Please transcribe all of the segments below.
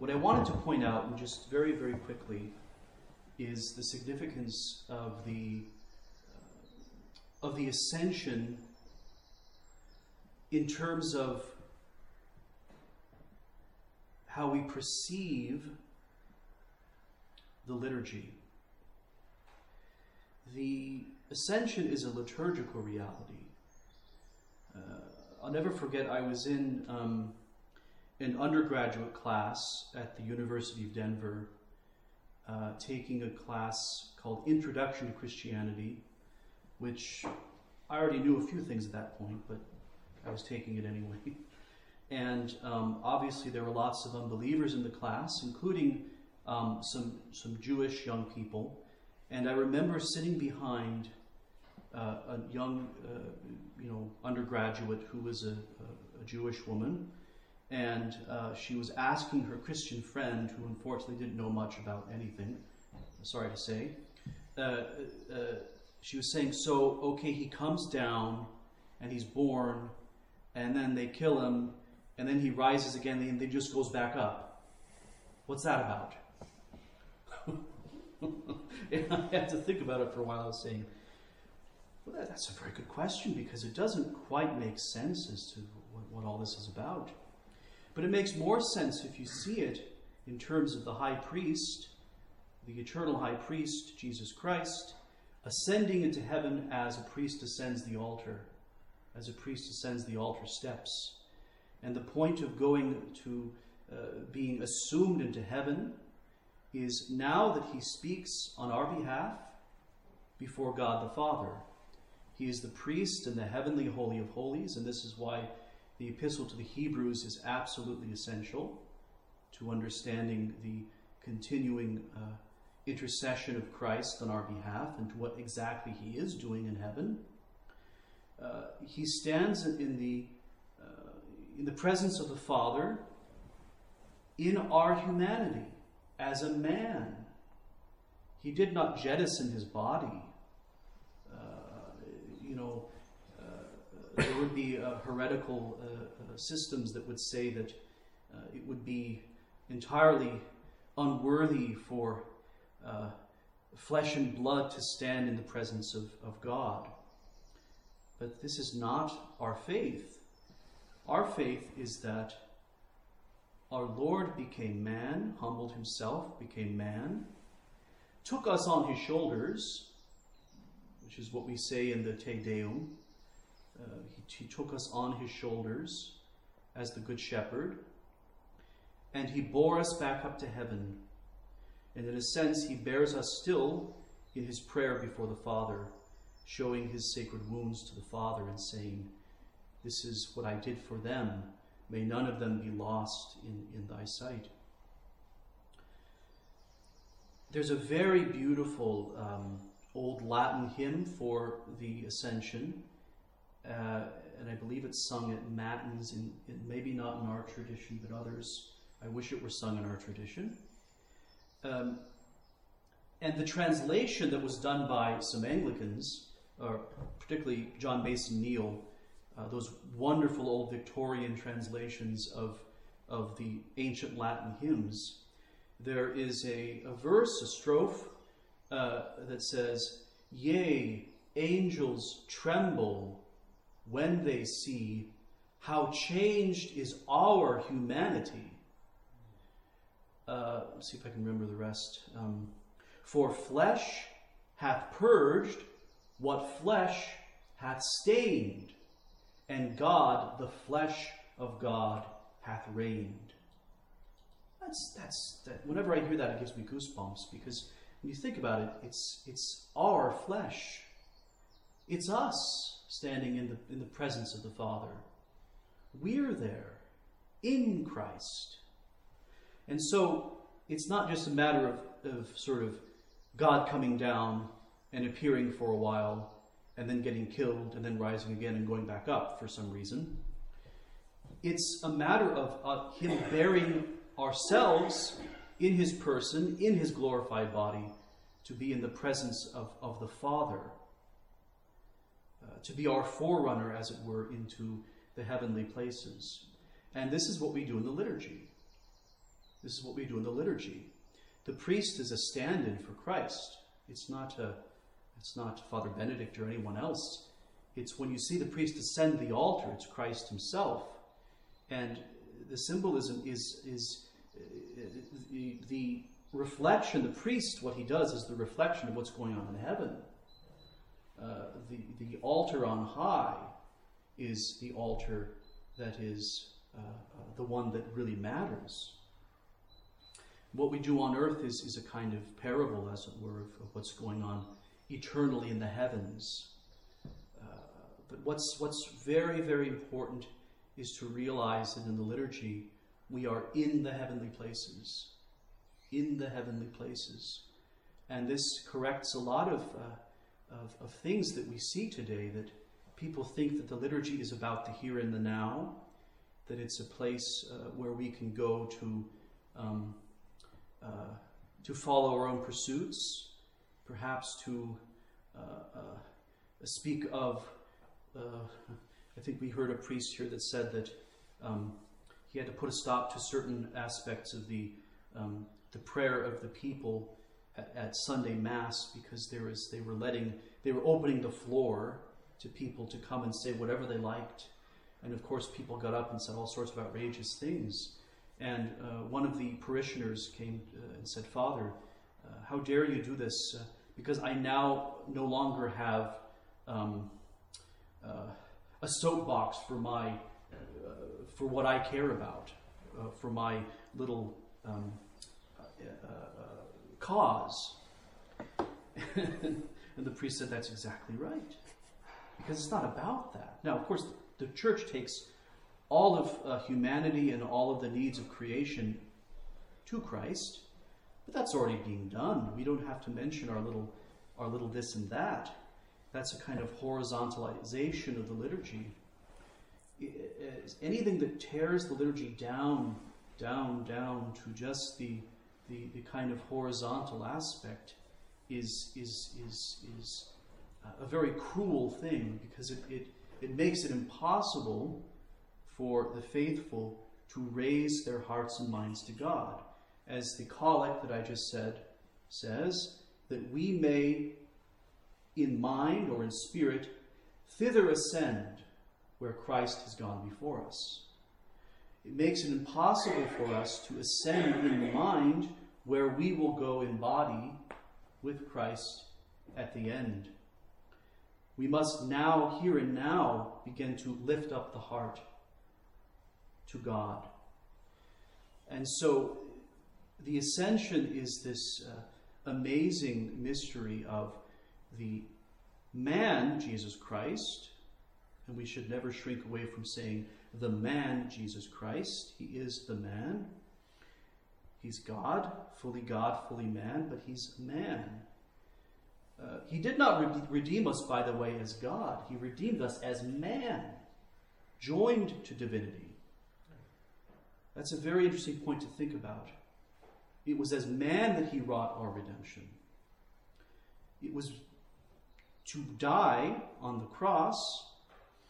What I wanted to point out, just very, very quickly, is the significance of the uh, of the ascension in terms of how we perceive the liturgy. The ascension is a liturgical reality. Uh, I'll never forget, I was in um, an undergraduate class at the University of Denver, uh, taking a class called Introduction to Christianity, which I already knew a few things at that point, but I was taking it anyway. And um, obviously, there were lots of unbelievers in the class, including um, some some Jewish young people. And I remember sitting behind uh, a young, uh, you know, undergraduate who was a, a, a Jewish woman, and uh, she was asking her Christian friend, who unfortunately didn't know much about anything, sorry to say, uh, uh, she was saying, "So, okay, he comes down, and he's born, and then they kill him." and then he rises again and then just goes back up. What's that about? and I had to think about it for a while. I was saying, well, that's a very good question because it doesn't quite make sense as to what, what all this is about. But it makes more sense if you see it in terms of the high priest, the eternal high priest, Jesus Christ, ascending into heaven as a priest ascends the altar, as a priest ascends the altar steps. And the point of going to uh, being assumed into heaven is now that he speaks on our behalf before God the Father. He is the priest in the heavenly Holy of Holies, and this is why the Epistle to the Hebrews is absolutely essential to understanding the continuing uh, intercession of Christ on our behalf and to what exactly he is doing in heaven. Uh, he stands in the in the presence of the Father in our humanity as a man. He did not jettison his body. Uh, you know, uh, there would be uh, heretical uh, uh, systems that would say that uh, it would be entirely unworthy for flesh and blood to stand in the presence of, of God. But this is not our faith. Our faith is that our Lord became man, humbled himself, became man, took us on his shoulders, which is what we say in the Te Deum. Uh, he, he took us on his shoulders as the Good Shepherd, and he bore us back up to heaven. And in a sense, he bears us still in his prayer before the Father, showing his sacred wounds to the Father and saying, this is what I did for them. May none of them be lost in, in thy sight. There's a very beautiful um, old Latin hymn for the Ascension, uh, and I believe it's sung at Matins, in, maybe not in our tradition, but others. I wish it were sung in our tradition. Um, and the translation that was done by some Anglicans, or particularly John Mason Neale, uh, those wonderful old Victorian translations of, of the ancient Latin hymns, there is a, a verse, a strophe, uh, that says, Yea, angels tremble when they see how changed is our humanity. Uh, see if I can remember the rest. Um, For flesh hath purged what flesh hath stained and God, the flesh of God, hath reigned. That's that's that. Whenever I hear that, it gives me goosebumps because when you think about it, it's it's our flesh. It's us standing in the in the presence of the Father. We're there in Christ. And so it's not just a matter of, of sort of God coming down and appearing for a while and then getting killed and then rising again and going back up for some reason. It's a matter of uh, Him bearing ourselves in His person, in His glorified body, to be in the presence of, of the Father, to be our forerunner, as it were, into the heavenly places. And this is what we do in the liturgy. This is what we do in the liturgy. The priest is a stand-in for Christ. It's not a, it's not Father Benedict or anyone else. It's when you see the priest ascend the altar, it's Christ Himself, and the symbolism is is uh, the, the reflection. The priest, what he does is the reflection of what's going on in heaven. Uh, the the altar on high is the altar that is uh, uh, the one that really matters. What we do on earth is, is a kind of parable, as it were, of, of what's going on eternally in the heavens. Uh, but what's, what's very, very important is to realize that in the liturgy, we are in the heavenly places. In the heavenly places. And this corrects a lot of, uh, of, of things that we see today that people think that the liturgy is about the here and the now, that it's a place uh, where we can go to um, uh, to follow our own pursuits, perhaps to uh, uh speak of. Uh, I think we heard a priest here that said that um, he had to put a stop to certain aspects of the um, the prayer of the people at, at, Sunday Mass because there was they were letting they were opening the floor to people to come and say whatever they liked, and of course people got up and said all sorts of outrageous things. And uh, one of the parishioners came uh, and said, Father, uh, how dare you do this? Uh, because I now no longer have um, uh, a soapbox for my uh, for what I care about, for my little um, cause. and the priest said, That's exactly right. Because it's not about that. Now, of course, the, church takes all of uh, humanity and all of the needs of creation to Christ, but that's already being done. We don't have to mention our little, our little this and that. That's a kind of horizontalization of the liturgy. Anything that tears the liturgy down, down, down to just the, the, the kind of horizontal aspect is, is, is, is uh, a very cruel thing because it, it, it makes it impossible for the faithful to raise their hearts and minds to God. As the collect that I just said says, that we may, in mind or in spirit, thither ascend where Christ has gone before us. It makes it impossible for us to ascend in the mind where we will go in body with Christ at the end. We must now, here and now, begin to lift up the heart to God. And so the ascension is this uh, amazing mystery of the man, Jesus Christ, and we should never shrink away from saying the man, Jesus Christ. He is the man. He's God, fully God, fully man, but he's man. Uh, he did not re- redeem us, by the way, as God. He redeemed us as man, joined to divinity. That's a very interesting point to think about. It was as man that he wrought our redemption. It was to die on the cross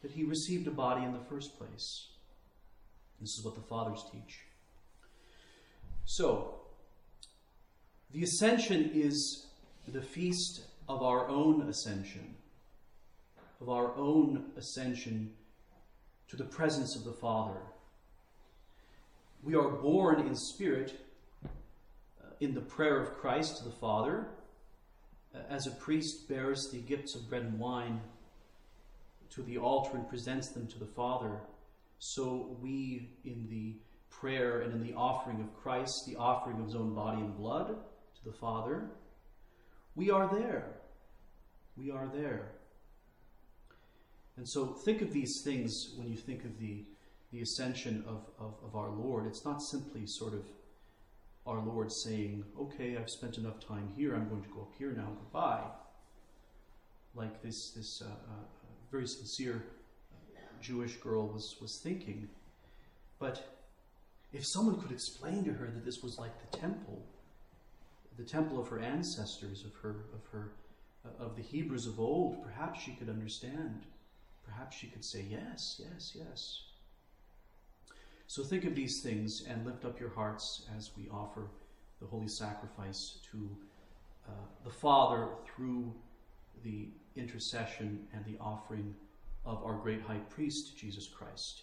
that he received a body in the first place. This is what the fathers teach. So, the ascension is the feast of our own ascension, of our own ascension to the presence of the Father. We are born in spirit uh, in the prayer of Christ to the Father, uh, as a priest bears the gifts of bread and wine to the altar and presents them to the Father, so we, in the prayer and in the offering of Christ, the offering of his own body and blood to the Father, we are there. We are there. And so think of these things when you think of the the ascension of, of, of our Lord, it's not simply sort of our Lord saying, okay, I've spent enough time here, I'm going to go up here now, goodbye. Like this, this uh, uh, very sincere Jewish girl was, was thinking. But if someone could explain to her that this was like the temple, the temple of her ancestors, of her, of her, of the Hebrews of old, perhaps she could understand. Perhaps she could say yes, yes, yes. So think of these things and lift up your hearts as we offer the holy sacrifice to uh, the Father through the intercession and the offering of our great high priest, Jesus Christ.